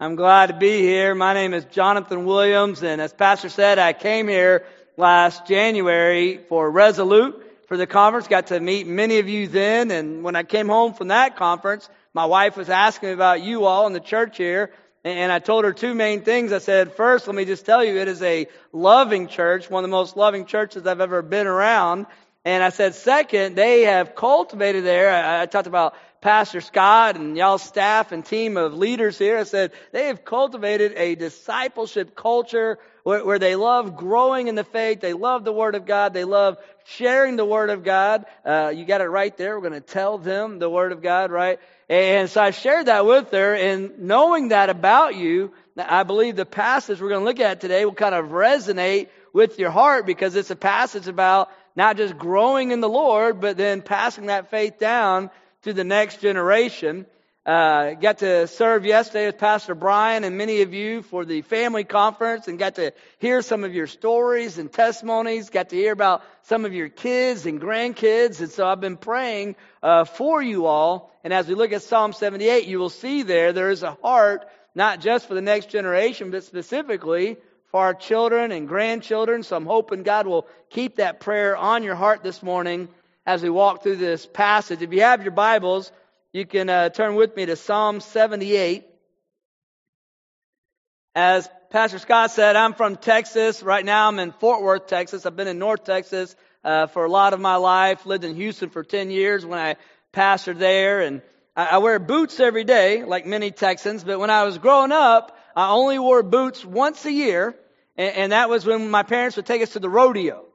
I'm glad to be here. My name is Jonathan Williams, and as Pastor said, I came here last January for Resolute for the conference. Got to meet many of you then, and when I came home from that conference, my wife was asking me about you all in the church here, and I told her two main things. I said, first, let me just tell you, it is a loving church, one of the most loving churches I've ever been around. And I said, second, they have cultivated there. I, I talked about Pastor Scott and y'all's staff and team of leaders here. I said, they have cultivated a discipleship culture where, where, they love growing in the faith. They love the Word of God. They love sharing the Word of God. Uh, you got it right there. We're going to tell them the Word of God, right? And so I shared that with her and knowing that about you, I believe the passage we're going to look at today will kind of resonate with your heart because it's a passage about not just growing in the Lord, but then passing that faith down to the next generation. Uh, got to serve yesterday with Pastor Brian and many of you for the family conference and got to hear some of your stories and testimonies. Got to hear about some of your kids and grandkids. And so I've been praying uh, for you all. And as we look at Psalm 78, you will see there, there is a heart, not just for the next generation, but specifically for our children and grandchildren. So I'm hoping God will keep that prayer on your heart this morning as we walk through this passage. If you have your Bibles, you can uh, turn with me to Psalm 78. As Pastor Scott said, I'm from Texas. Right now I'm in Fort Worth, Texas. I've been in North Texas uh, for a lot of my life. Lived in Houston for 10 years when I pastored there. And I, I wear boots every day, like many Texans. But when I was growing up, I only wore boots once a year, and, and that was when my parents would take us to the rodeo.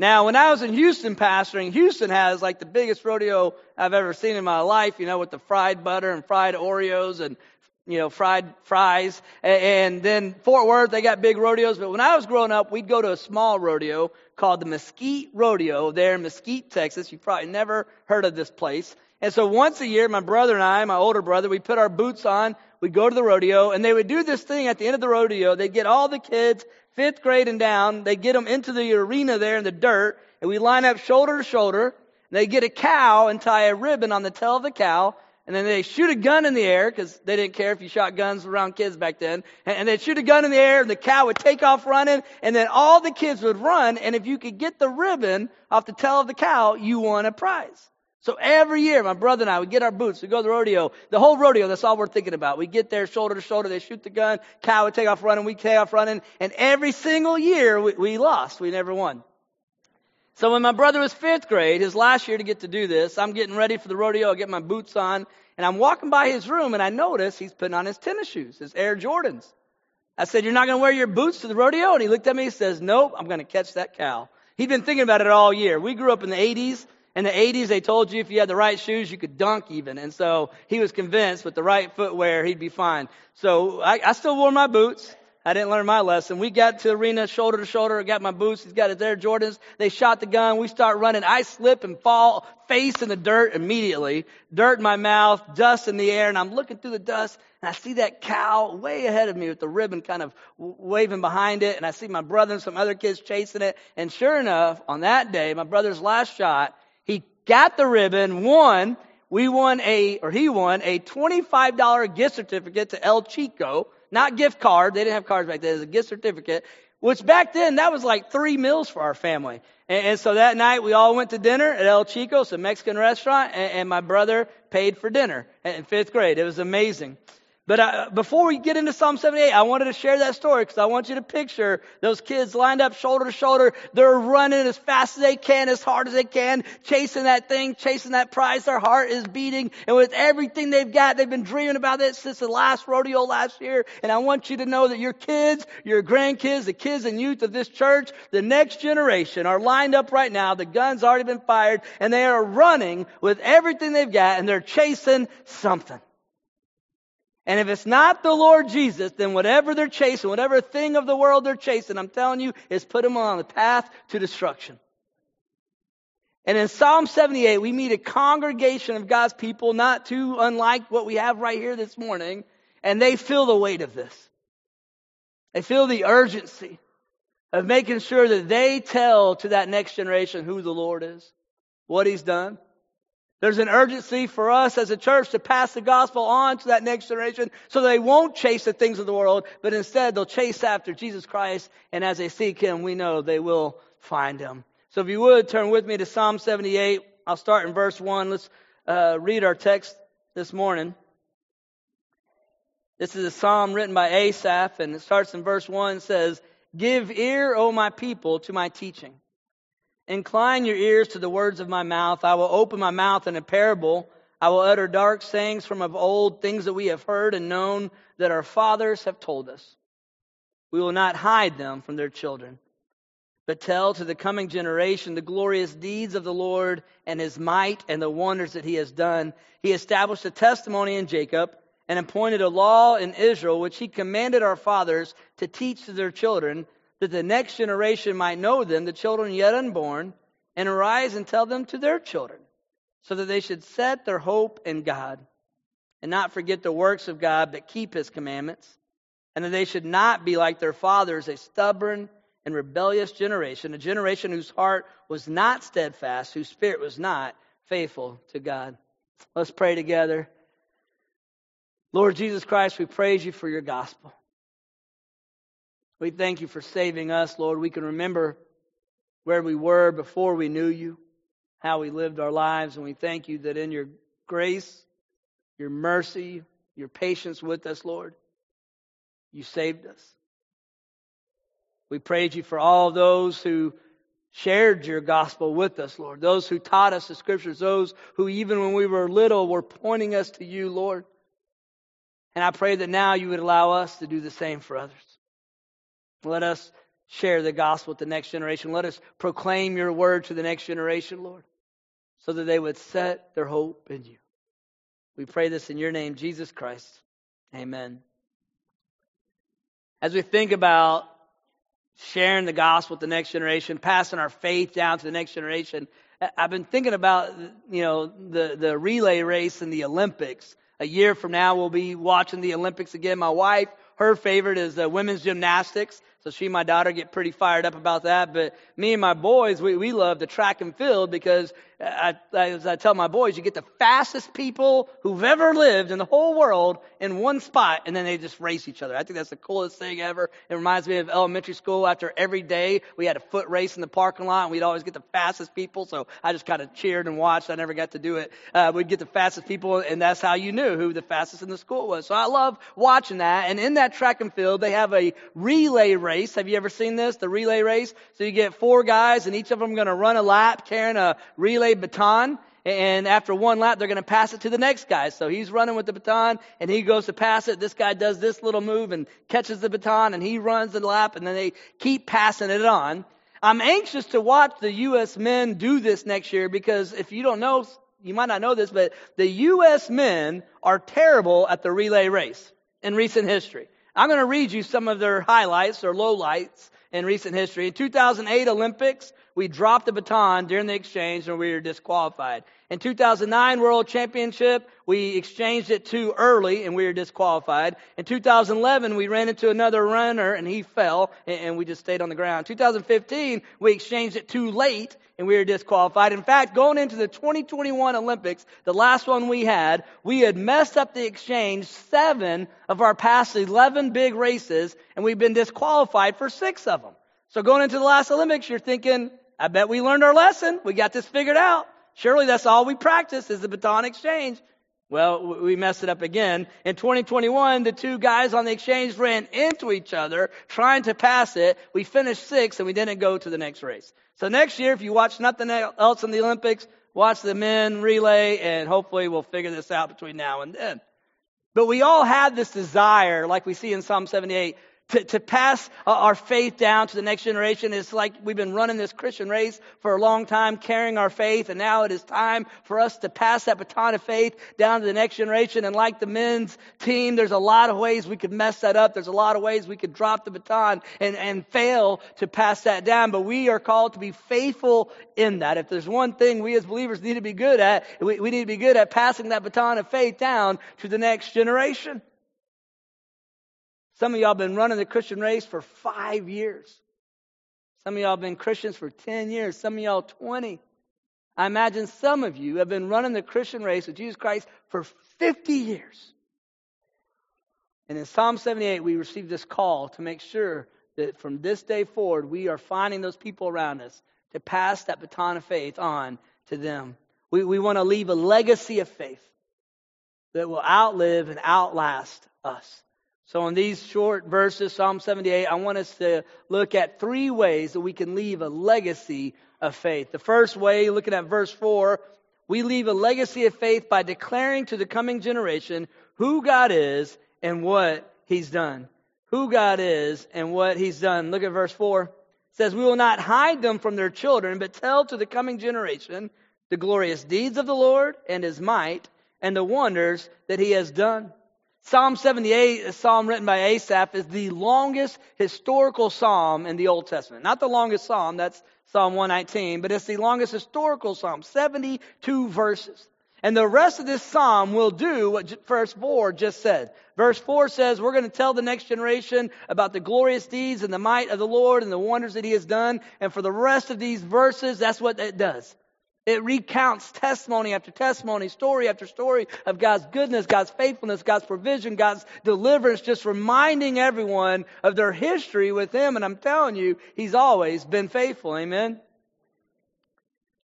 Now, when I was in Houston pastoring, Houston has like the biggest rodeo I've ever seen in my life, you know, with the fried butter and fried Oreos and, you know, fried fries. And then Fort Worth, they got big rodeos. But when I was growing up, we'd go to a small rodeo called the Mesquite Rodeo there in Mesquite, Texas. You've probably never heard of this place. And so once a year, my brother and I, my older brother, we put our boots on, we'd go to the rodeo, and they would do this thing at the end of the rodeo. They'd get all the kids, fifth grade and down, they'd get them into the arena there in the dirt, and we line up shoulder to shoulder, they get a cow and tie a ribbon on the tail of the cow, and then they shoot a gun in the air, because they didn't care if you shot guns around kids back then, and they'd shoot a gun in the air, and the cow would take off running, and then all the kids would run, and if you could get the ribbon off the tail of the cow, you won a prize. So every year, my brother and I, we get our boots, we go to the rodeo. The whole rodeo, that's all we're thinking about. We get there shoulder to shoulder, they shoot the gun, cow would take off running, we take off running, and every single year we, we lost. We never won. So when my brother was fifth grade, his last year to get to do this, I'm getting ready for the rodeo, I get my boots on, and I'm walking by his room and I notice he's putting on his tennis shoes, his Air Jordans. I said, You're not going to wear your boots to the rodeo? And he looked at me and says, Nope, I'm going to catch that cow. He'd been thinking about it all year. We grew up in the 80s. In the 80s, they told you if you had the right shoes, you could dunk even. And so he was convinced with the right footwear, he'd be fine. So I, I still wore my boots. I didn't learn my lesson. We got to arena shoulder to shoulder. I got my boots. He's got his Air Jordans. They shot the gun. We start running. I slip and fall face in the dirt immediately. Dirt in my mouth, dust in the air, and I'm looking through the dust and I see that cow way ahead of me with the ribbon kind of waving behind it. And I see my brother and some other kids chasing it. And sure enough, on that day, my brother's last shot, got the ribbon, won. We won a, or he won a $25 gift certificate to El Chico. Not gift card. They didn't have cards back then. It was a gift certificate. Which back then, that was like three meals for our family. And, and so that night, we all went to dinner at El Chico, it's a Mexican restaurant, and, and my brother paid for dinner in fifth grade. It was amazing. But uh, before we get into Psalm 78, I wanted to share that story because I want you to picture those kids lined up shoulder to shoulder. They're running as fast as they can, as hard as they can, chasing that thing, chasing that prize. Their heart is beating. And with everything they've got, they've been dreaming about it since the last rodeo last year. And I want you to know that your kids, your grandkids, the kids and youth of this church, the next generation are lined up right now. The gun's already been fired and they are running with everything they've got and they're chasing something. And if it's not the Lord Jesus, then whatever they're chasing, whatever thing of the world they're chasing, I'm telling you, is put them on the path to destruction. And in Psalm 78, we meet a congregation of God's people, not too unlike what we have right here this morning, and they feel the weight of this. They feel the urgency of making sure that they tell to that next generation who the Lord is, what He's done, There's an urgency for us as a church to pass the gospel on to that next generation so they won't chase the things of the world, but instead they'll chase after Jesus Christ. And as they seek him, we know they will find him. So if you would turn with me to Psalm 78, I'll start in verse 1. Let's uh, read our text this morning. This is a psalm written by Asaph, and it starts in verse 1 says, Give ear, O my people, to my teaching. Incline your ears to the words of my mouth. I will open my mouth in a parable. I will utter dark sayings from of old, things that we have heard and known that our fathers have told us. We will not hide them from their children, but tell to the coming generation the glorious deeds of the Lord and his might and the wonders that he has done. He established a testimony in Jacob and appointed a law in Israel, which he commanded our fathers to teach to their children that the next generation might know them, the children yet unborn, and arise and tell them to their children, so that they should set their hope in God, and not forget the works of God, but keep his commandments, and that they should not be like their fathers, a stubborn and rebellious generation, a generation whose heart was not steadfast, whose spirit was not faithful to God. Let's pray together. Lord Jesus Christ, we praise you for your gospel. We thank you for saving us, Lord. We can remember where we were before we knew you, how we lived our lives, and we thank you that in your grace, your mercy, your patience with us, Lord, you saved us. We praise you for all those who shared your gospel with us, Lord, those who taught us the scriptures, those who even when we were little were pointing us to you, Lord. And I pray that now you would allow us to do the same for others. Let us share the gospel with the next generation. Let us proclaim your word to the next generation, Lord, so that they would set their hope in you. We pray this in your name, Jesus Christ. Amen. As we think about sharing the gospel with the next generation, passing our faith down to the next generation, I've been thinking about, you know, the, the relay race in the Olympics. A year from now, we'll be watching the Olympics again. My wife, her favorite is uh, women's gymnastics. So she and my daughter get pretty fired up about that. But me and my boys, we, we love the track and field because I, as I tell my boys, you get the fastest people who've ever lived in the whole world in one spot, and then they just race each other. I think that's the coolest thing ever. It reminds me of elementary school. After every day, we had a foot race in the parking lot, and we'd always get the fastest people. So I just kind of cheered and watched. I never got to do it. Uh, we'd get the fastest people, and that's how you knew who the fastest in the school was. So I love watching that. And in that track and field, they have a relay race. Have you ever seen this? The relay race. So you get four guys, and each of them going to run a lap carrying a relay baton. And after one lap, they're going to pass it to the next guy. So he's running with the baton and he goes to pass it. This guy does this little move and catches the baton and he runs the lap and then they keep passing it on. I'm anxious to watch the U.S. men do this next year because if you don't know, you might not know this, but the U.S. men are terrible at the relay race in recent history. I'm going to read you some of their highlights or lowlights in recent history. In 2008 Olympics, we dropped the baton during the exchange and we were disqualified. In 2009 World Championship, we exchanged it too early and we were disqualified. In 2011, we ran into another runner and he fell and we just stayed on the ground. 2015, we exchanged it too late and we were disqualified. In fact, going into the 2021 Olympics, the last one we had, we had messed up the exchange seven of our past 11 big races and we've been disqualified for six of them. So going into the last Olympics, you're thinking, I bet we learned our lesson. We got this figured out. Surely that's all we practice is the baton exchange. Well, we messed it up again. In 2021, the two guys on the exchange ran into each other trying to pass it. We finished sixth and we didn't go to the next race. So next year, if you watch nothing else in the Olympics, watch the men relay and hopefully we'll figure this out between now and then. But we all have this desire, like we see in Psalm 78, to, to pass uh, our faith down to the next generation. It's like we've been running this Christian race for a long time, carrying our faith, and now it is time for us to pass that baton of faith down to the next generation. And like the men's team, there's a lot of ways we could mess that up. There's a lot of ways we could drop the baton and, and fail to pass that down. But we are called to be faithful in that. If there's one thing we as believers need to be good at, we, we need to be good at passing that baton of faith down to the next generation. Some of y'all been running the Christian race for five years. Some of y'all been Christians for 10 years. Some of y'all 20. I imagine some of you have been running the Christian race with Jesus Christ for 50 years. And in Psalm 78, we received this call to make sure that from this day forward, we are finding those people around us to pass that baton of faith on to them. We, we want to leave a legacy of faith that will outlive and outlast us. So, in these short verses, Psalm 78, I want us to look at three ways that we can leave a legacy of faith. The first way, looking at verse 4, we leave a legacy of faith by declaring to the coming generation who God is and what He's done. Who God is and what He's done. Look at verse 4. It says, We will not hide them from their children, but tell to the coming generation the glorious deeds of the Lord and His might and the wonders that He has done Psalm 78, a psalm written by Asaph, is the longest historical psalm in the Old Testament. Not the longest psalm, that's Psalm 119, but it's the longest historical psalm, 72 verses. And the rest of this psalm will do what verse 4 just said. Verse 4 says, We're going to tell the next generation about the glorious deeds and the might of the Lord and the wonders that He has done. And for the rest of these verses, that's what it does. It recounts testimony after testimony, story after story of God's goodness, God's faithfulness, God's provision, God's deliverance, just reminding everyone of their history with Him. And I'm telling you, He's always been faithful. Amen.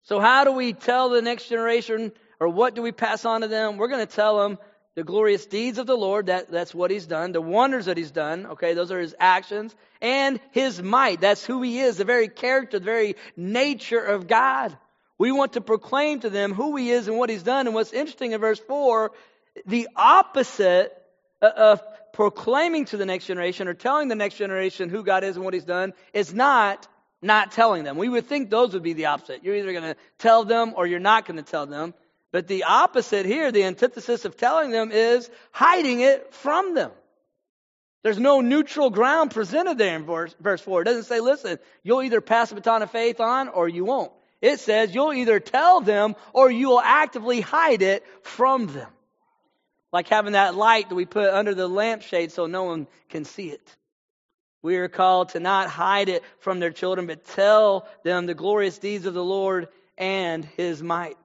So how do we tell the next generation or what do we pass on to them? We're going to tell them the glorious deeds of the Lord, that, that's what He's done, the wonders that He's done, okay, those are His actions, and His might, that's who He is, the very character, the very nature of God. We want to proclaim to them who he is and what he's done. And what's interesting in verse 4, the opposite uh, of proclaiming to the next generation or telling the next generation who God is and what he's done is not not telling them. We would think those would be the opposite. You're either going to tell them or you're not going to tell them. But the opposite here, the antithesis of telling them is hiding it from them. There's no neutral ground presented there in verse, verse 4. It doesn't say, listen, you'll either pass the baton of faith on or you won't. It says you'll either tell them or you will actively hide it from them. Like having that light that we put under the lampshade so no one can see it. We are called to not hide it from their children, but tell them the glorious deeds of the Lord and his might.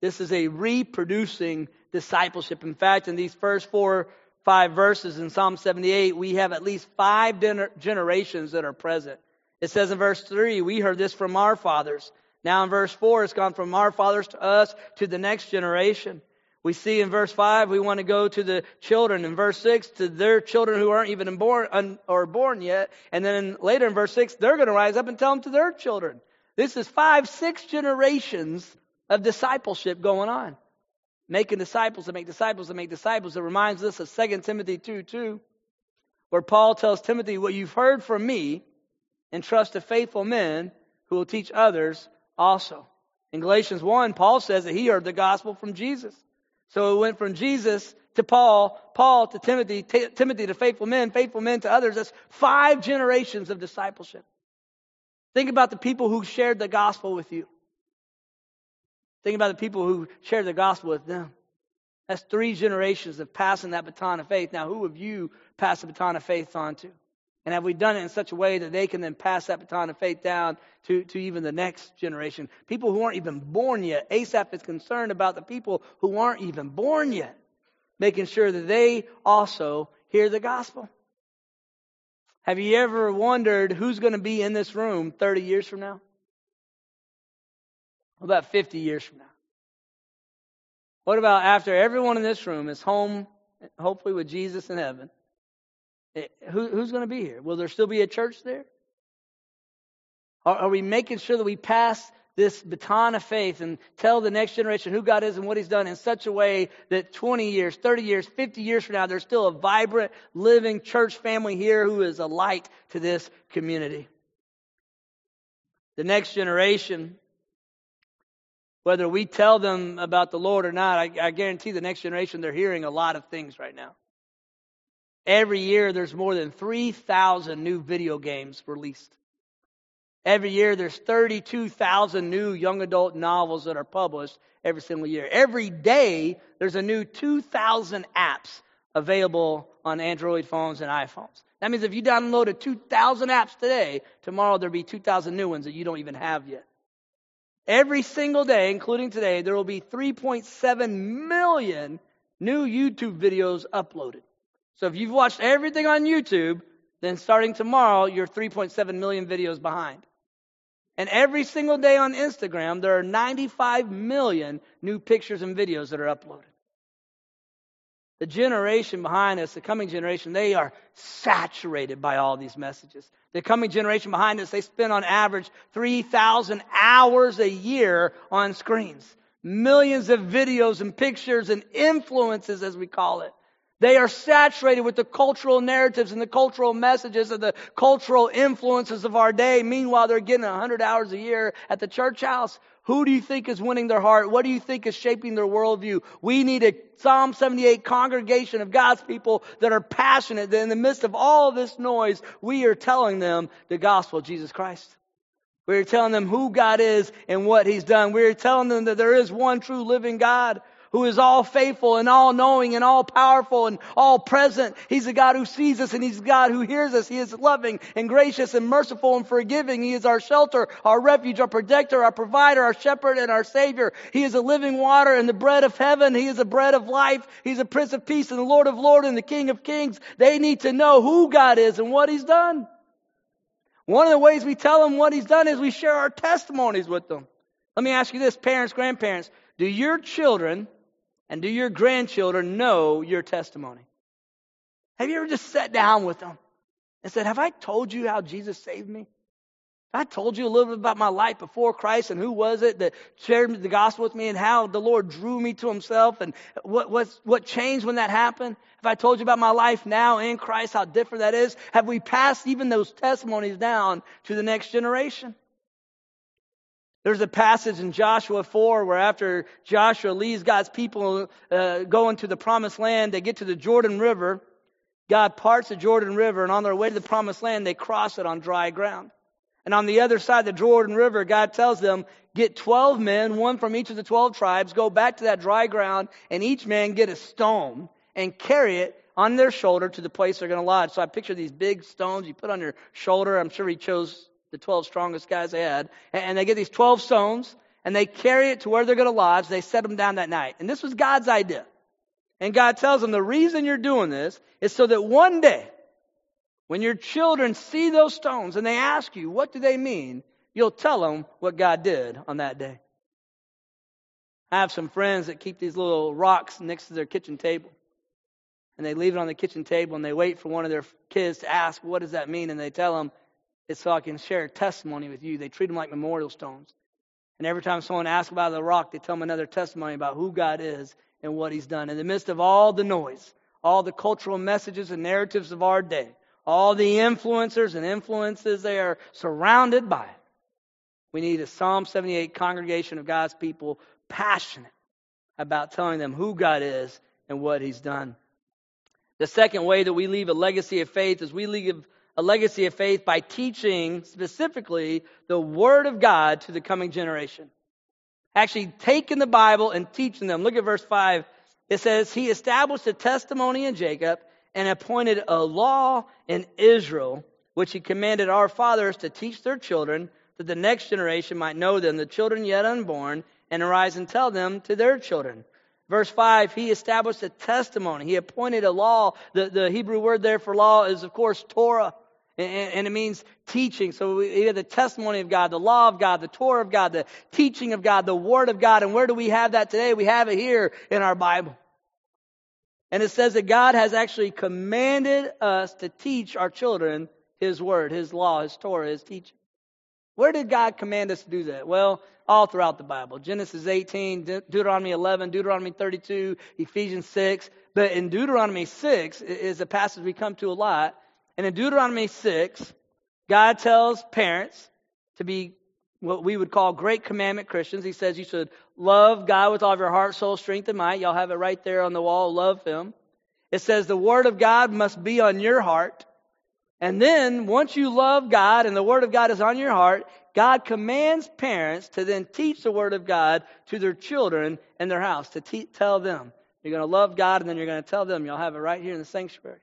This is a reproducing discipleship. In fact, in these first four, five verses in Psalm 78, we have at least five generations that are present. It says in verse 3, we heard this from our fathers. Now in verse 4, it's gone from our fathers to us to the next generation. We see in verse 5, we want to go to the children. In verse 6, to their children who aren't even born un, or born yet. And then later in verse 6, they're going to rise up and tell them to their children. This is five, six generations of discipleship going on. Making disciples to make disciples to make disciples. It reminds us of 2 Timothy 2 2, where Paul tells Timothy, What you've heard from me, entrust to faithful men who will teach others also. In Galatians 1, Paul says that he heard the gospel from Jesus. So it went from Jesus to Paul, Paul to Timothy, T- Timothy to faithful men, faithful men to others. That's five generations of discipleship. Think about the people who shared the gospel with you. Think about the people who shared the gospel with them. That's three generations of passing that baton of faith. Now, who have you passed the baton of faith on to? And have we done it in such a way that they can then pass that baton of faith down to, to even the next generation? People who aren't even born yet. Asaph is concerned about the people who aren't even born yet, making sure that they also hear the gospel. Have you ever wondered who's going to be in this room 30 years from now? About 50 years from now? What about after everyone in this room is home, hopefully with Jesus in heaven? Eh, who, who's going to be here? Will there still be a church there? Are, are we making sure that we pass this baton of faith and tell the next generation who God is and what He's done in such a way that 20 years, 30 years, 50 years from now, there's still a vibrant, living church family here who is a light to this community. The next generation, whether we tell them about the Lord or not, I, I guarantee the next generation they're hearing a lot of things right now. Every year, there's more than 3,000 new video games released. Every year, there's 32,000 new young adult novels that are published every single year. Every day, there's a new 2,000 apps available on Android phones and iPhones. That means if you downloaded 2,000 apps today, tomorrow there'll be 2,000 new ones that you don't even have yet. Every single day, including today, there will be 3.7 million new YouTube videos uploaded. So if you've watched everything on YouTube, then starting tomorrow, you're 3.7 million videos behind. And every single day on Instagram, there are 95 million new pictures and videos that are uploaded. The generation behind us, the coming generation, they are saturated by all these messages. The coming generation behind us, they spend on average 3,000 hours a year on screens. Millions of videos and pictures and influences, as we call it. They are saturated with the cultural narratives and the cultural messages and the cultural influences of our day. Meanwhile, they're getting 100 hours a year at the church house. Who do you think is winning their heart? What do you think is shaping their worldview? We need a Psalm 78 congregation of God's people that are passionate that in the midst of all this noise, we are telling them the gospel of Jesus Christ. We're telling them who God is and what He's done. We're telling them that there is one true living God who is all faithful and all knowing and all powerful and all present. He's a God who sees us and He's a God who hears us. He is loving and gracious and merciful and forgiving. He is our shelter, our refuge, our protector, our provider, our shepherd and our savior. He is a living water and the bread of heaven. He is a bread of life. He's a prince of peace and the Lord of lords and the king of kings. They need to know who God is and what He's done. One of the ways we tell them what He's done is we share our testimonies with them. Let me ask you this, parents, grandparents. Do your children and do your grandchildren know your testimony? Have you ever just sat down with them and said, Have I told you how Jesus saved me? I told you a little bit about my life before Christ and who was it that shared the gospel with me and how the Lord drew me to himself and what, what, what changed when that happened? Have I told you about my life now in Christ, how different that is? Have we passed even those testimonies down to the next generation? There's a passage in Joshua 4 where after Joshua leads God's people uh, go into the promised land, they get to the Jordan River. God parts the Jordan River, and on their way to the promised land, they cross it on dry ground. And on the other side of the Jordan River, God tells them, get 12 men, one from each of the 12 tribes, go back to that dry ground, and each man get a stone and carry it on their shoulder to the place they're going to lodge. So I picture these big stones you put on your shoulder. I'm sure he chose the 12 strongest guys they had. And they get these 12 stones and they carry it to where they're going to lodge. They set them down that night. And this was God's idea. And God tells them the reason you're doing this is so that one day, when your children see those stones and they ask you, what do they mean? You'll tell them what God did on that day. I have some friends that keep these little rocks next to their kitchen table. And they leave it on the kitchen table and they wait for one of their kids to ask, what does that mean? And they tell them, it's so I can share testimony with you. They treat them like memorial stones. And every time someone asks about the rock, they tell them another testimony about who God is and what He's done. In the midst of all the noise, all the cultural messages and narratives of our day, all the influencers and influences they are surrounded by, we need a Psalm 78 congregation of God's people passionate about telling them who God is and what He's done. The second way that we leave a legacy of faith is we leave a legacy of faith by teaching specifically the Word of God to the coming generation. Actually, taking the Bible and teaching them. Look at verse 5. It says, He established a testimony in Jacob and appointed a law in Israel, which He commanded our fathers to teach their children, that the next generation might know them, the children yet unborn, and arise and tell them to their children. Verse 5, he established a testimony. He appointed a law. The, the Hebrew word there for law is, of course, Torah. And, it means teaching. So we have the testimony of God, the law of God, the Torah of God, the teaching of God, the Word of God. And where do we have that today? We have it here in our Bible. And it says that God has actually commanded us to teach our children His Word, His law, His Torah, His teaching. Where did God command us to do that? Well, all throughout the Bible. Genesis 18, Deuteronomy 11, Deuteronomy 32, Ephesians 6. But in Deuteronomy 6 is a passage we come to a lot and in Deuteronomy 6, God tells parents to be what we would call great commandment Christians. He says you should love God with all of your heart, soul, strength, and might. Y'all have it right there on the wall. Love Him. It says the Word of God must be on your heart. And then, once you love God and the Word of God is on your heart, God commands parents to then teach the Word of God to their children in their house, to te- tell them. You're going to love God and then you're going to tell them. You'll have it right here in the sanctuary.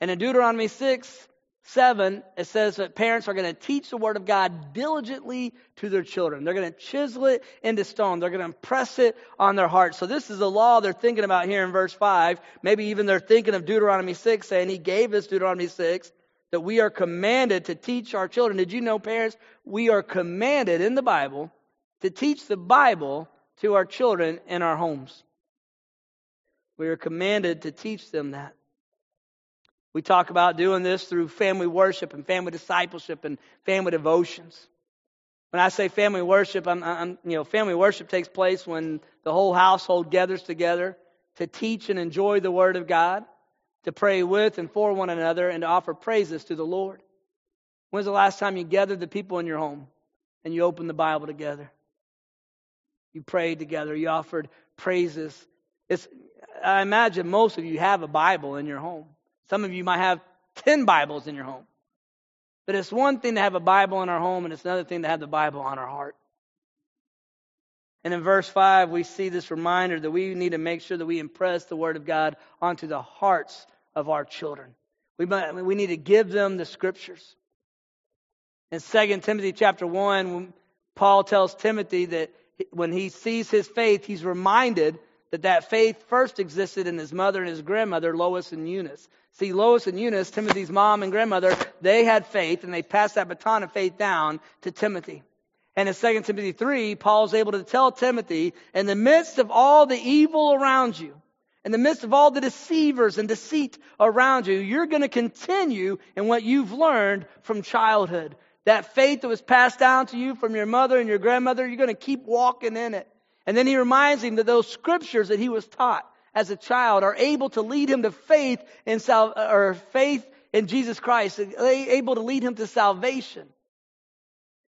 And in Deuteronomy 6, 7, it says that parents are going to teach the Word of God diligently to their children. They're going to chisel it into stone. They're going to impress it on their hearts. So this is the law they're thinking about here in verse 5. Maybe even they're thinking of Deuteronomy 6, saying He gave us Deuteronomy 6, that we are commanded to teach our children. Did you know, parents, we are commanded in the Bible to teach the Bible to our children in our homes. We are commanded to teach them that. We talk about doing this through family worship and family discipleship and family devotions. When I say family worship, I'm, I'm, you know, family worship takes place when the whole household gathers together to teach and enjoy the Word of God, to pray with and for one another, and to offer praises to the Lord. When's the last time you gathered the people in your home and you opened the Bible together? You prayed together. You offered praises. It's, I imagine most of you have a Bible in your home. Some of you might have 10 Bibles in your home. But it's one thing to have a Bible in our home, and it's another thing to have the Bible on our heart. And in verse 5, we see this reminder that we need to make sure that we impress the Word of God onto the hearts of our children. We, we need to give them the Scriptures. In 2 Timothy chapter 1, Paul tells Timothy that when he sees his faith, he's reminded that that faith first existed in his mother and his grandmother, Lois and Eunice. See, Lois and Eunice, Timothy's mom and grandmother, they had faith and they passed that baton of faith down to Timothy. And in 2 Timothy 3, Paul's able to tell Timothy, in the midst of all the evil around you, in the midst of all the deceivers and deceit around you, you're going to continue in what you've learned from childhood. That faith that was passed down to you from your mother and your grandmother, you're going to keep walking in it. And then he reminds him that those scriptures that he was taught as a child are able to lead him to faith in sal- or faith in Jesus Christ, able to lead him to salvation.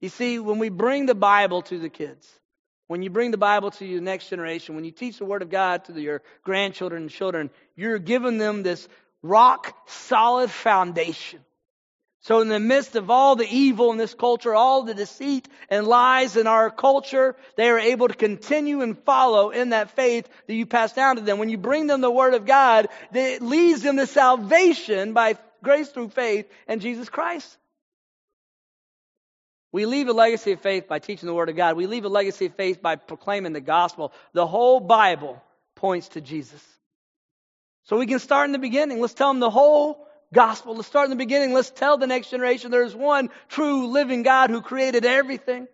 You see, when we bring the Bible to the kids, when you bring the Bible to your next generation, when you teach the Word of God to your grandchildren and children, you're giving them this rock solid foundation so, in the midst of all the evil in this culture, all the deceit and lies in our culture, they are able to continue and follow in that faith that you pass down to them. When you bring them the Word of God, it leads them to salvation by grace through faith in Jesus Christ. We leave a legacy of faith by teaching the Word of God. We leave a legacy of faith by proclaiming the gospel. The whole Bible points to Jesus. So we can start in the beginning. Let's tell them the whole gospel. Let's start in the beginning. Let's tell the next generation there's one true living God who created everything.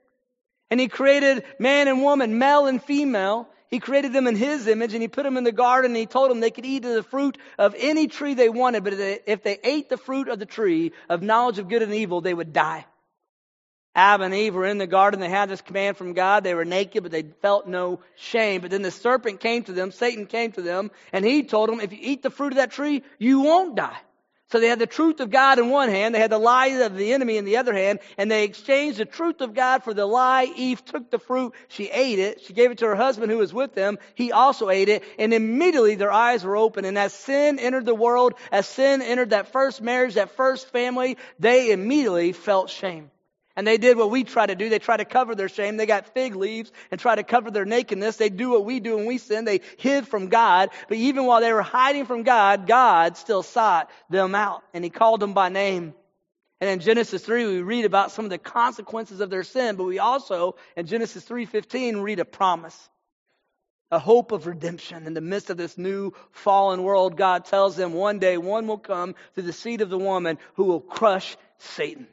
And he created man and woman, male and female. He created them in his image and he put them in the garden and he told them they could eat of the fruit of any tree they wanted, but if they ate the fruit of the tree of knowledge of good and evil, they would die. Adam and Eve were in the garden. They had this command from God. They were naked, but they felt no shame. But then the serpent came to them, Satan came to them, and he told them, if you eat the fruit of that tree, you won't die. So they had the truth of God in one hand, they had the lie of the enemy in the other hand, and they exchanged the truth of God for the lie. Eve took the fruit, she ate it, she gave it to her husband who was with them, he also ate it, and immediately their eyes were open. And as sin entered the world, as sin entered that first marriage, that first family, they immediately felt shame. And they did what we try to do. They try to cover their shame. They got fig leaves and try to cover their nakedness. They do what we do when we sin. They hid from God. But even while they were hiding from God, God still sought them out. And He called them by name. And in Genesis 3, we read about some of the consequences of their sin. But we also, in Genesis 3.15, read a promise. A hope of redemption in the midst of this new fallen world. God tells them one day one will come through the seed of the woman who will crush Satan.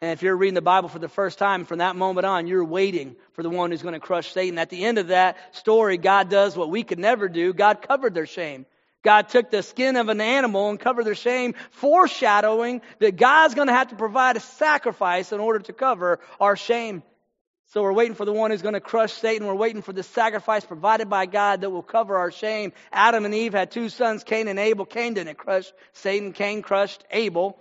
And if you're reading the Bible for the first time, from that moment on, you're waiting for the one who's going to crush Satan. At the end of that story, God does what we could never do. God covered their shame. God took the skin of an animal and covered their shame, foreshadowing that God's going to have to provide a sacrifice in order to cover our shame. So we're waiting for the one who's going to crush Satan. We're waiting for the sacrifice provided by God that will cover our shame. Adam and Eve had two sons, Cain and Abel. Cain didn't crush Satan. Cain crushed Abel.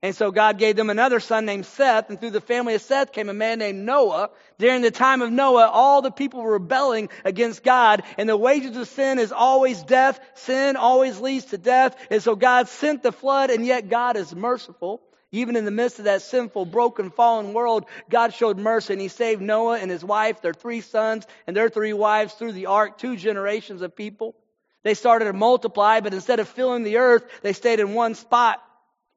And so God gave them another son named Seth, and through the family of Seth came a man named Noah. During the time of Noah, all the people were rebelling against God, and the wages of sin is always death. Sin always leads to death. And so God sent the flood, and yet God is merciful. Even in the midst of that sinful, broken, fallen world, God showed mercy and He saved Noah and his wife, their three sons, and their three wives through the ark, two generations of people. They started to multiply, but instead of filling the earth, they stayed in one spot.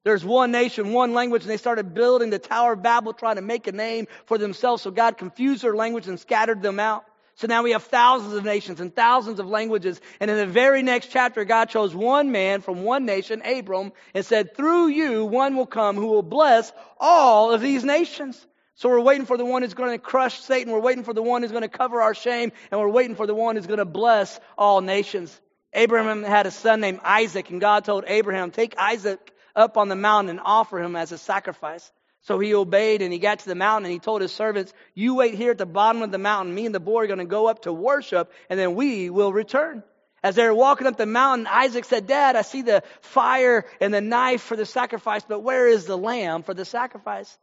There's one nation, one language, and they started building the Tower of Babel trying to make a name for themselves. So God confused their language and scattered them out. So now we have thousands of nations and thousands of languages. And in the very next chapter, God chose one man from one nation, Abram, and said, through you, one will come who will bless all of these nations. So we're waiting for the one who's going to crush Satan. We're waiting for the one who's going to cover our shame. And we're waiting for the one who's going to bless all nations. Abraham had a son named Isaac, and God told Abraham, take Isaac up on the mountain and offer him as a sacrifice. So he obeyed and he got to the mountain and he told his servants, you wait here at the bottom of the mountain. Me and the boy are going to go up to worship and then we will return. As they were walking up the mountain, Isaac said, Dad, I see the fire and the knife for the sacrifice, but where is the lamb for the sacrifice?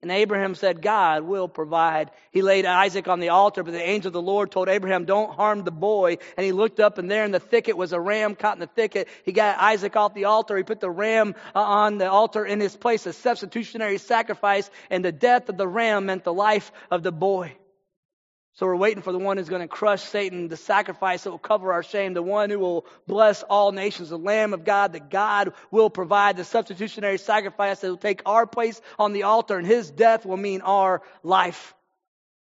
And Abraham said, God will provide. He laid Isaac on the altar, but the angel of the Lord told Abraham, don't harm the boy. And he looked up and there in the thicket was a ram caught in the thicket. He got Isaac off the altar. He put the ram uh, on the altar in his place, a substitutionary sacrifice. And the death of the ram meant the life of the boy. So we're waiting for the one who's going to crush Satan, the sacrifice that will cover our shame, the one who will bless all nations, the Lamb of God that God will provide, the substitutionary sacrifice that will take our place on the altar, and his death will mean our life.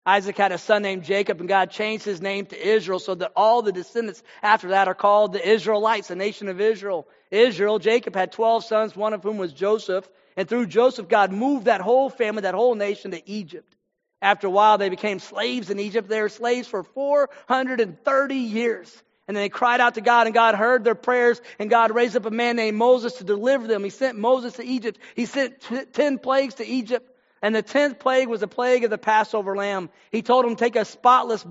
Isaac had a son named Jacob, and God changed his name to Israel so that all the descendants after that are called the Israelites, the nation of Israel. Israel, Jacob had 12 sons, one of whom was Joseph, and through Joseph, God moved that whole family, that whole nation to Egypt. After a while, they became slaves in Egypt. They were slaves for 430 years. And then they cried out to God, and God heard their prayers, and God raised up a man named Moses to deliver them. He sent Moses to Egypt. He sent t- 10 plagues to Egypt, and the 10th plague was the plague of the Passover lamb. He told them, Take a spotless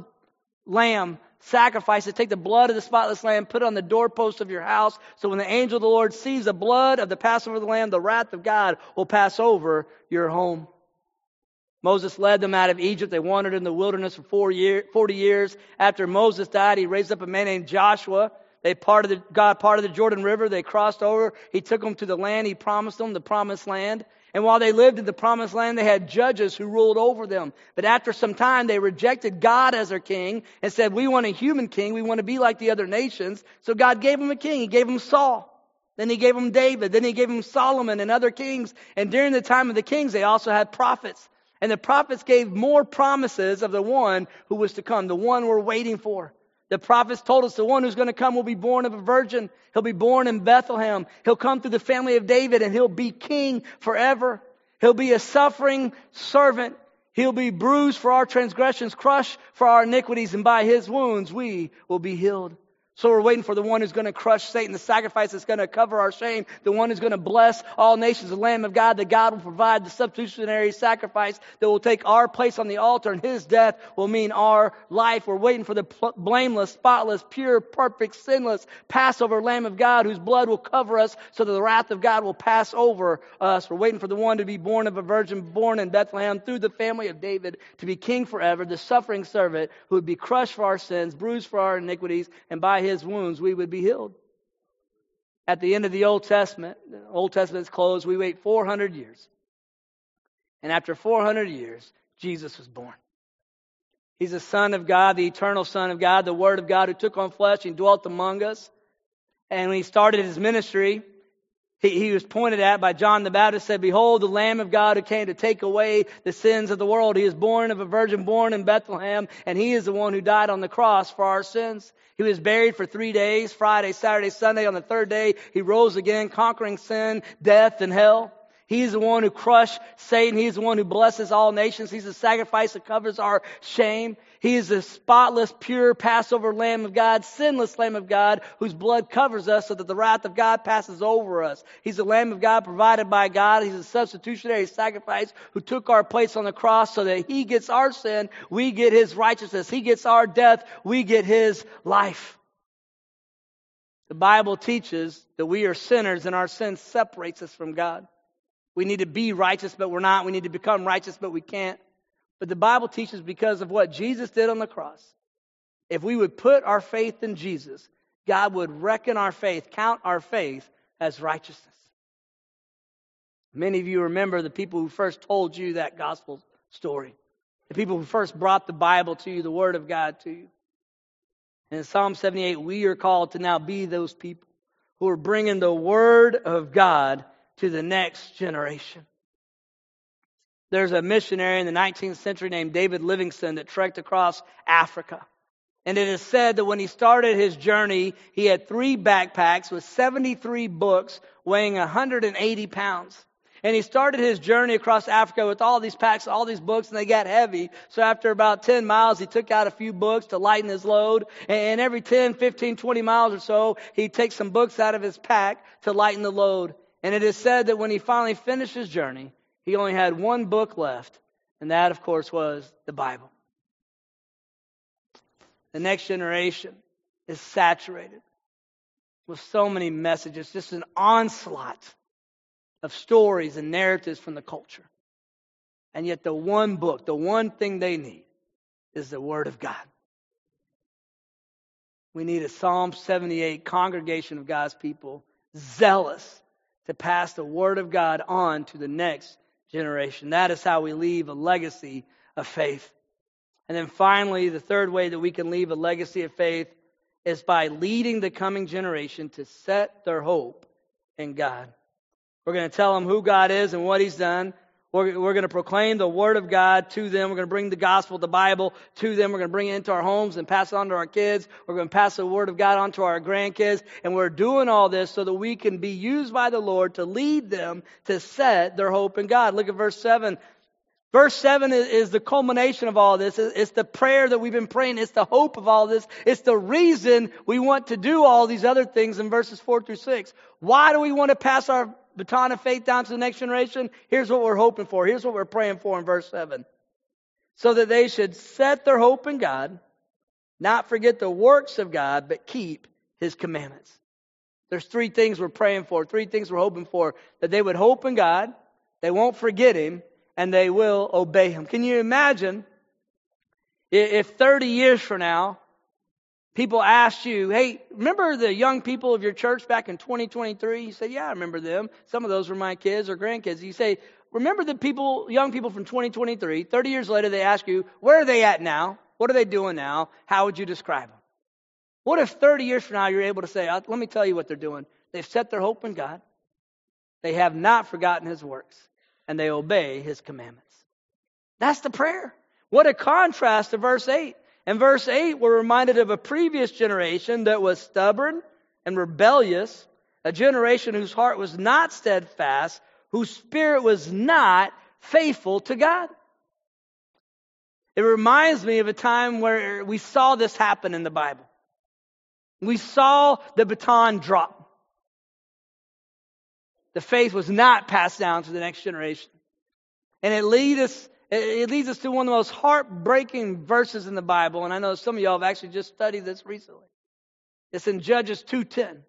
lamb, sacrifice it, take the blood of the spotless lamb, put it on the doorpost of your house, so when the angel of the Lord sees the blood of the Passover lamb, the wrath of God will pass over your home. Moses led them out of Egypt. They wandered in the wilderness for 40 years. After Moses died, he raised up a man named Joshua. They parted the, God parted the Jordan River. They crossed over. He took them to the land he promised them, the promised land. And while they lived in the promised land, they had judges who ruled over them. But after some time, they rejected God as their king and said, we want a human king. We want to be like the other nations. So God gave them a king. He gave them Saul. Then he gave them David. Then he gave them Solomon and other kings. And during the time of the kings, they also had prophets. And the prophets gave more promises of the one who was to come, the one we're waiting for. The prophets told us the one who's going to come will be born of a virgin. He'll be born in Bethlehem. He'll come through the family of David and he'll be king forever. He'll be a suffering servant. He'll be bruised for our transgressions, crushed for our iniquities, and by his wounds we will be healed. So we're waiting for the one who's going to crush Satan, the sacrifice that's going to cover our shame, the one who's going to bless all nations, the Lamb of God, that God will provide the substitutionary sacrifice that will take our place on the altar, and his death will mean our life. We're waiting for the blameless, spotless, pure, perfect, sinless Passover Lamb of God whose blood will cover us so that the wrath of God will pass over us. We're waiting for the one to be born of a virgin, born in Bethlehem through the family of David, to be king forever, the suffering servant who would be crushed for our sins, bruised for our iniquities, and by his wounds, we would be healed. At the end of the Old Testament, the Old Testament's closed, we wait 400 years. And after 400 years, Jesus was born. He's the Son of God, the eternal Son of God, the Word of God who took on flesh and dwelt among us. And when he started his ministry, he, he, was pointed at by John the Baptist, said, Behold, the Lamb of God who came to take away the sins of the world. He is born of a virgin born in Bethlehem, and he is the one who died on the cross for our sins. He was buried for three days, Friday, Saturday, Sunday. On the third day, he rose again, conquering sin, death, and hell. He's the one who crushed Satan. He's the one who blesses all nations. He's the sacrifice that covers our shame. He is the spotless, pure Passover Lamb of God, sinless Lamb of God, whose blood covers us so that the wrath of God passes over us. He's the Lamb of God provided by God. He's a substitutionary sacrifice who took our place on the cross so that He gets our sin, we get His righteousness. He gets our death, we get His life. The Bible teaches that we are sinners and our sin separates us from God. We need to be righteous, but we're not. We need to become righteous, but we can't. But the Bible teaches because of what Jesus did on the cross. If we would put our faith in Jesus, God would reckon our faith, count our faith as righteousness. Many of you remember the people who first told you that gospel story, the people who first brought the Bible to you, the Word of God to you. And in Psalm 78, we are called to now be those people who are bringing the Word of God to the next generation. There's a missionary in the 19th century named David Livingstone that trekked across Africa. And it is said that when he started his journey, he had three backpacks with 73 books weighing 180 pounds. And he started his journey across Africa with all these packs, all these books, and they got heavy. So after about 10 miles, he took out a few books to lighten his load. And every 10, 15, 20 miles or so, he'd take some books out of his pack to lighten the load. And it is said that when he finally finished his journey, he only had one book left. And that, of course, was the Bible. The next generation is saturated with so many messages, just an onslaught of stories and narratives from the culture. And yet, the one book, the one thing they need is the Word of God. We need a Psalm 78 congregation of God's people, zealous to pass the Word of God on to the next generation. That is how we leave a legacy of faith. And then finally, the third way that we can leave a legacy of faith is by leading the coming generation to set their hope in God. We're going to tell them who God is and what He's done. We're, we're going to proclaim the Word of God to them. We're going to bring the gospel, the Bible to them. We're going to bring it into our homes and pass it on to our kids. We're going to pass the Word of God on to our grandkids. And we're doing all this so that we can be used by the Lord to lead them to set their hope in God. Look at verse 7. Verse 7 is, the culmination of all this. It's the prayer that we've been praying. It's the hope of all this. It's the reason we want to do all these other things in verses 4 through 6. Why do we want to pass our baton of faith down to the next generation? Here's what we're hoping for. Here's what we're praying for in verse 7. So that they should set their hope in God, not forget the works of God, but keep his commandments. There's three things we're praying for, three things we're hoping for. That they would hope in God, they won't forget him, and they will obey him. Can you imagine if 30 years from now, people asked you, hey, remember the young people of your church back in 2023? You say, yeah, I remember them. Some of those were my kids or grandkids. You say, remember the people, young people from 2023? 30 years later, they ask you, where are they at now? What are they doing now? How would you describe them? What if 30 years from now you're able to say, uh, let me tell you what they're doing? They've set their hope in God. They have not forgotten his works, and they obey his commandments. That's the prayer. What a contrast to verse 8. In verse 8, we're reminded of a previous generation that was stubborn and rebellious, a generation whose heart was not steadfast, whose spirit was not faithful to God. It reminds me of a time where we saw this happen in the Bible. We saw the baton drop. The faith was not passed down to the next generation. And it leads us it leads us to one of the most heartbreaking verses in the Bible, and I know some of y'all have actually just studied this recently. It's in Judges 2:10.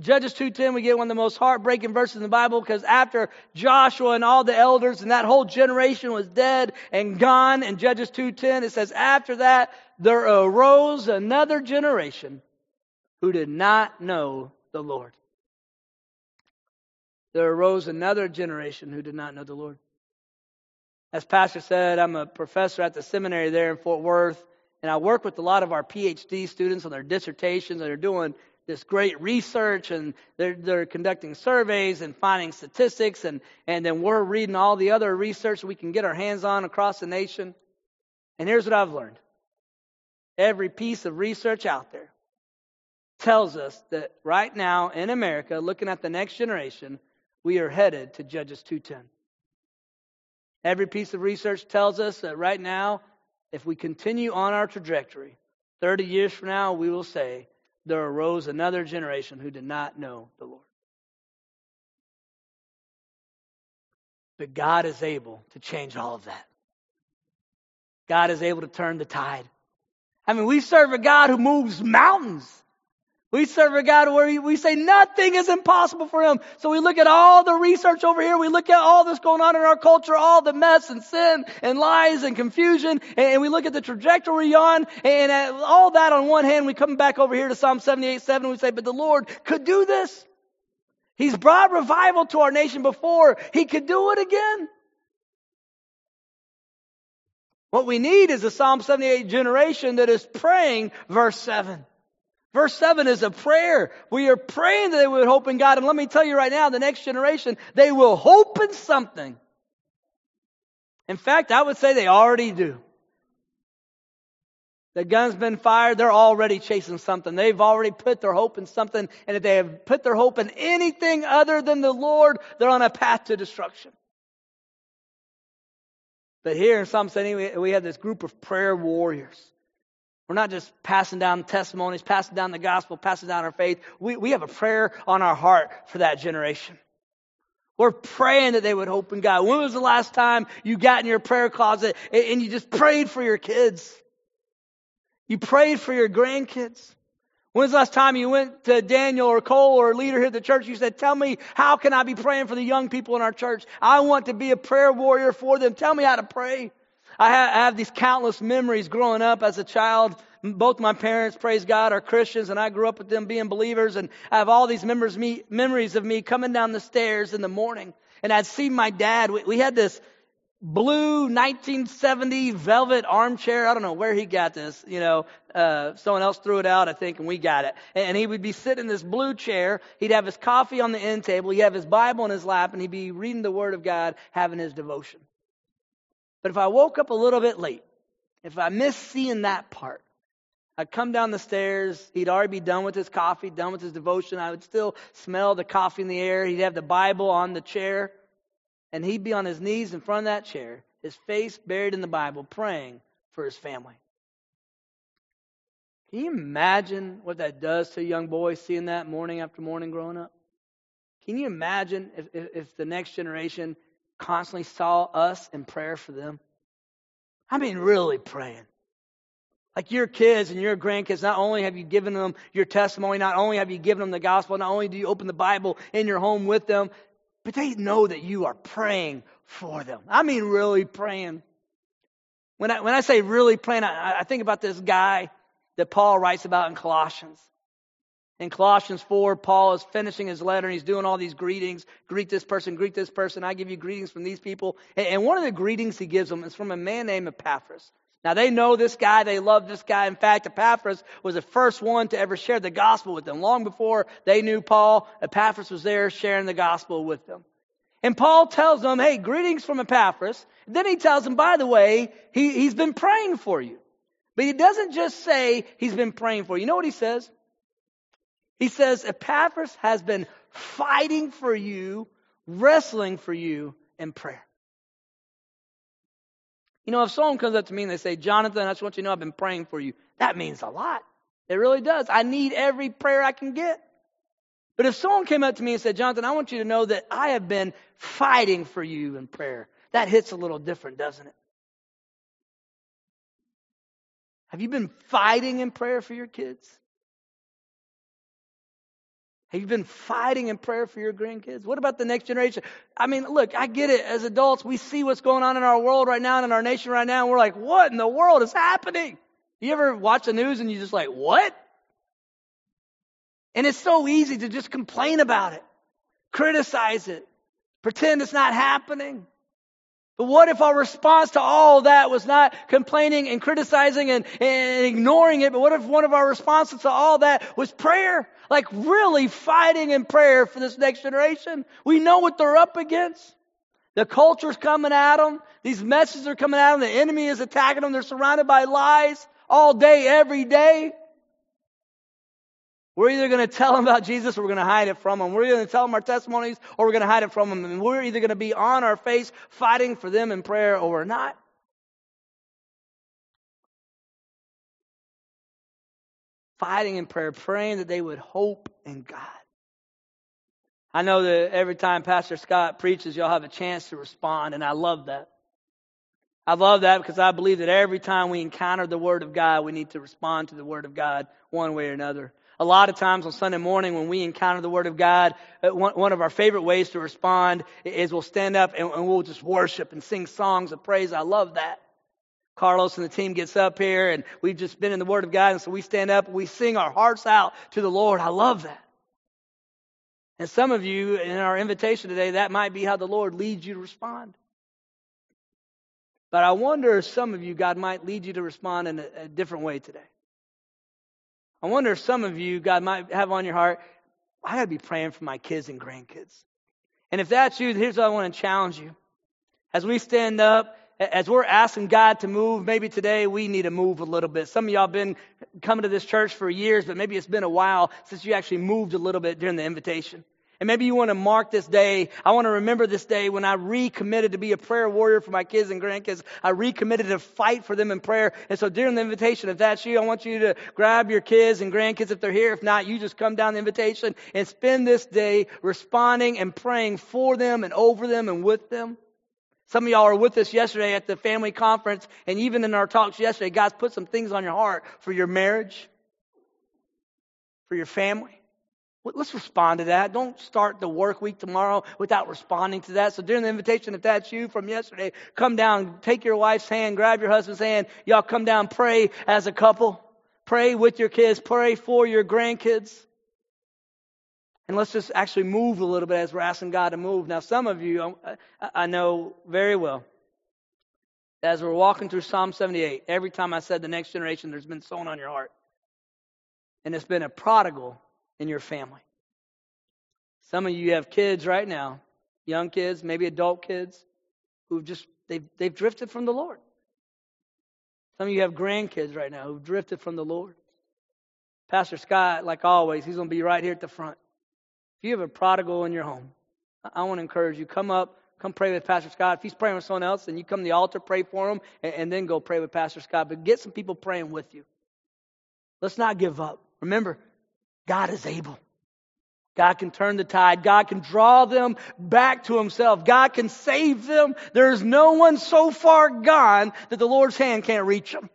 Judges 2:10 we get one of the most heartbreaking verses in the Bible because after Joshua and all the elders and that whole generation was dead and gone in Judges 2:10 it says after that there arose another generation who did not know the Lord. There arose another generation who did not know the Lord. As Pastor said, I'm a professor at the seminary there in Fort Worth, and I work with a lot of our PhD students on their dissertations, they're doing this great research, and they're, they're conducting surveys and finding statistics, and, and then we're reading all the other research we can get our hands on across the nation. And here's what I've learned every piece of research out there tells us that right now in America, looking at the next generation, we are headed to Judges 210. Every piece of research tells us that right now, if we continue on our trajectory, 30 years from now, we will say, there arose another generation who did not know the Lord. But God is able to change all of that. God is able to turn the tide. I mean, we serve a God who moves mountains. We serve a God where we say nothing is impossible for him. So we look at all the research over here. We look at all this going on in our culture, all the mess and sin and lies and confusion. And we look at the trajectory on and uh, all that on one hand, we come back over here to Psalm 78, 7. And we say, but the Lord could do this. He's brought revival to our nation before. He could do it again. What we need is a Psalm 78 generation that is praying verse 7. Verse 7 is a prayer. We are praying that they would hope in God. And let me tell you right now, the next generation, they will hope in something. In fact, I would say they already do. The gun's been fired, they're already chasing something. They've already put their hope in something. And if they have put their hope in anything other than the Lord, they're on a path to destruction. But here in Psalm 70, we have this group of prayer warriors. We're not just passing down testimonies, passing down the gospel, passing down our faith. We, we have a prayer on our heart for that generation. We're praying that they would hope in God. When was the last time you got in your prayer closet and you just prayed for your kids? You prayed for your grandkids? When's the last time you went to Daniel or Cole or a leader here at the church? You said, Tell me, how can I be praying for the young people in our church? I want to be a prayer warrior for them. Tell me how to pray. I have, I have these countless memories growing up as a child. Both my parents, praise God, are Christians, and I grew up with them being believers. And I have all these memories, me, memories of me coming down the stairs in the morning. And I'd see my dad. We, we had this blue 1970 velvet armchair. I don't know where he got this. You know, uh, someone else threw it out, I think, and we got it. And he would be sitting in this blue chair. He'd have his coffee on the end table. He'd have his Bible in his lap, and he'd be reading the Word of God, having his devotion. But if I woke up a little bit late, if I missed seeing that part, I'd come down the stairs. He'd already be done with his coffee, done with his devotion. I would still smell the coffee in the air. He'd have the Bible on the chair. And he'd be on his knees in front of that chair, his face buried in the Bible, praying for his family. Can you imagine what that does to a young boy seeing that morning after morning growing up? Can you imagine if, if, if the next generation constantly saw us in prayer for them? I mean, really praying. Like your kids and your grandkids, not only have you given them your testimony, not only have you given them the gospel, not only do you open the Bible in your home with them, but they know that you are praying for them. I mean, really praying. When I, when I say really praying, I, I think about this guy that Paul writes about in Colossians. In Colossians 4, Paul is finishing his letter and he's doing all these greetings. Greet this person, greet this person. I give you greetings from these people. And one of the greetings he gives them is from a man named Epaphras. Now they know this guy, they love this guy. In fact, Epaphras was the first one to ever share the gospel with them. Long before they knew Paul, Epaphras was there sharing the gospel with them. And Paul tells them, hey, greetings from Epaphras. Then he tells them, by the way, he, he's been praying for you. But he doesn't just say he's been praying for you. You know what he says? He says, Epaphras has been fighting for you, wrestling for you in prayer. You know, if someone comes up to me and they say, Jonathan, I just want you to know I've been praying for you, that means a lot. It really does. I need every prayer I can get. But if someone came up to me and said, Jonathan, I want you to know that I have been fighting for you in prayer, that hits a little different, doesn't it? Have you been fighting in prayer for your kids? Have you been fighting in prayer for your grandkids? What about the next generation? I mean, look, I get it. As adults, we see what's going on in our world right now and in our nation right now, and we're like, what in the world is happening? You ever watch the news and you're just like, what? And it's so easy to just complain about it, criticize it, pretend it's not happening. But what if our response to all that was not complaining and criticizing and, and ignoring it, but what if one of our responses to all that was prayer? Like really fighting in prayer for this next generation. We know what they're up against. The culture's coming at them. These messages are coming at them. The enemy is attacking them. They're surrounded by lies all day, every day. We're either going to tell them about Jesus or we're going to hide it from them. We're either going to tell them our testimonies or we're going to hide it from them. And we're either going to be on our face fighting for them in prayer or we're not. Fighting in prayer, praying that they would hope in God. I know that every time Pastor Scott preaches, you'll have a chance to respond, and I love that. I love that because I believe that every time we encounter the Word of God, we need to respond to the Word of God one way or another. A lot of times on Sunday morning when we encounter the Word of God, uh, one of our favorite ways to respond is we'll stand up and we'll just worship and sing songs of praise. I love that. Carlos and the team gets up here and we've just been in the Word of God and so we stand up and we sing our hearts out to the Lord. I love that. And some of you in our invitation today, that might be how the Lord leads you to respond. But I wonder if some of you, God might lead you to respond in a, a different way today. I wonder if some of you, God might have on your heart, I got to be praying for my kids and grandkids. And if that's you, here's what I want to challenge you. As we stand up, as we're asking God to move, maybe today we need to move a little bit. Some of y'all been coming to this church for years, but maybe it's been a while since you actually moved a little bit during the invitation. And maybe you want to mark this day. I want to remember this day when I recommitted to be a prayer warrior for my kids and grandkids. I recommitted to fight for them in prayer. And so during the invitation, if that's you, I want you to grab your kids and grandkids if they're here. If not, you just come down the invitation and spend this day responding and praying for them and over them and with them. Some of y'all are with us yesterday at the family conference, and even in our talks yesterday, God's put some things on your heart for your marriage, for your family. Let's respond to that. Don't start the work week tomorrow without responding to that. So during the invitation, if that's you from yesterday, come down, take your wife's hand, grab your husband's hand. Y'all come down, pray as a couple. Pray with your kids, pray for your grandkids. And let's just actually move a little bit as we're asking God to move. Now, some of you, I know very well, as we're walking through Psalm 78, every time I said the next generation, there's been sown on your heart. And it's been a prodigal in your family. Some of you have kids right now, young kids, maybe adult kids, who've just, they've, they've drifted from the Lord. Some of you have grandkids right now who've drifted from the Lord. Pastor Scott, like always, he's going to be right here at the front. If you have a prodigal in your home, I want to encourage you, come up, come pray with Pastor Scott. If he's praying with someone else, then you come to the altar, pray for him, and, and then go pray with Pastor Scott. But get some people praying with you. Let's not give up. Remember, God is able. God can turn the tide. God can draw them back to Himself. God can save them. There is no one so far gone that the Lord's hand can't reach them.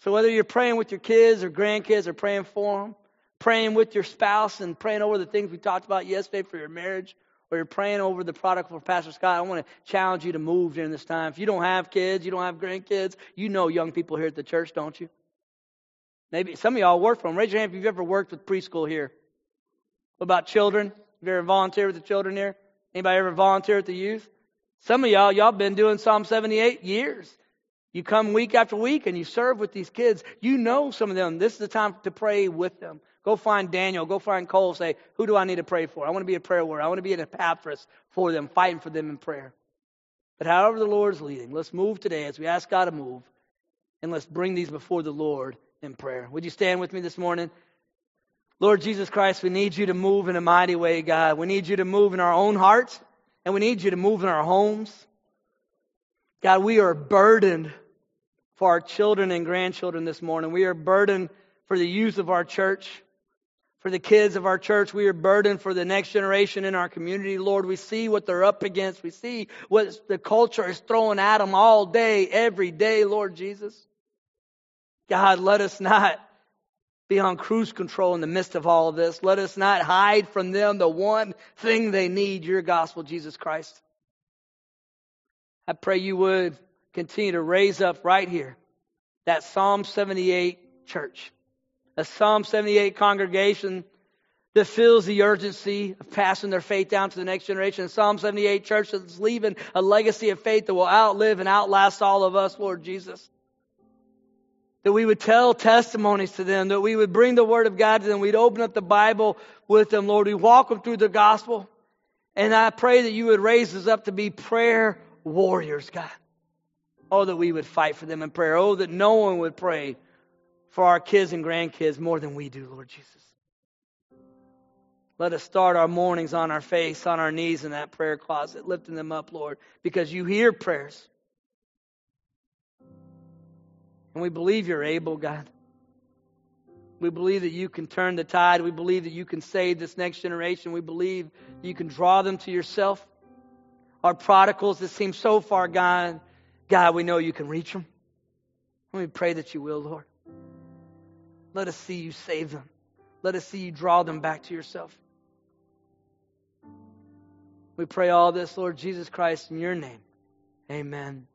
So whether you're praying with your kids or grandkids or praying for them, praying with your spouse and praying over the things we talked about yesterday for your marriage, or you're praying over the product for Pastor Scott, I want to challenge you to move during this time. If you don't have kids, you don't have grandkids, you know young people here at the church, don't you? Maybe some of y'all work for them. Raise your hand if you've ever worked with preschool here. What about children? Have you ever volunteered with the children here? Anybody ever volunteer with the youth? Some of y'all, y'all been doing Psalm 78 years. You come week after week and you serve with these kids. You know some of them. This is the time to pray with them. Go find Daniel. Go find Cole. Say, who do I need to pray for? I want to be a prayer warrior. I want to be an Epaphras for them, fighting for them in prayer. But however the Lord is leading, let's move today as we ask God to move, and let's bring these before the Lord in prayer. Would you stand with me this morning? Lord Jesus Christ, we need you to move in a mighty way, God. We need you to move in our own hearts, and we need you to move in our homes. God, we are burdened for our children and grandchildren this morning. We are burdened for the youth of our church for the kids of our church. We are burdened for the next generation in our community, Lord. We see what they're up against. We see what the culture is throwing at them all day, every day, Lord Jesus. God, let us not be on cruise control in the midst of all of this. Let us not hide from them the one thing they need, your gospel, Jesus Christ. I pray you would continue to raise up right here that Psalm 78 church a Psalm 78 congregation that feels the urgency of passing their faith down to the next generation. Psalm 78 church that's leaving a legacy of faith that will outlive and outlast all of us, Lord Jesus. That we would tell testimonies to them, that we would bring the Word of God to them, we'd open up the Bible with them, Lord. We walk them through the gospel. And I pray that you would raise us up to be prayer warriors, God. Oh, that we would fight for them in prayer. Oh, that no one would pray for our kids and grandkids more than we do, Lord Jesus. Let us start our mornings on our face, on our knees in that prayer closet, lifting them up, Lord, because you hear prayers. And we believe you're able, God. We believe that you can turn the tide. We believe that you can save this next generation. We believe you can draw them to yourself. Our prodigals that seem so far gone, God, we know you can reach them. And we pray that you will, Lord. Let us see you save them. Let us see you draw them back to yourself. We pray all this, Lord Jesus Christ, in your name. Amen.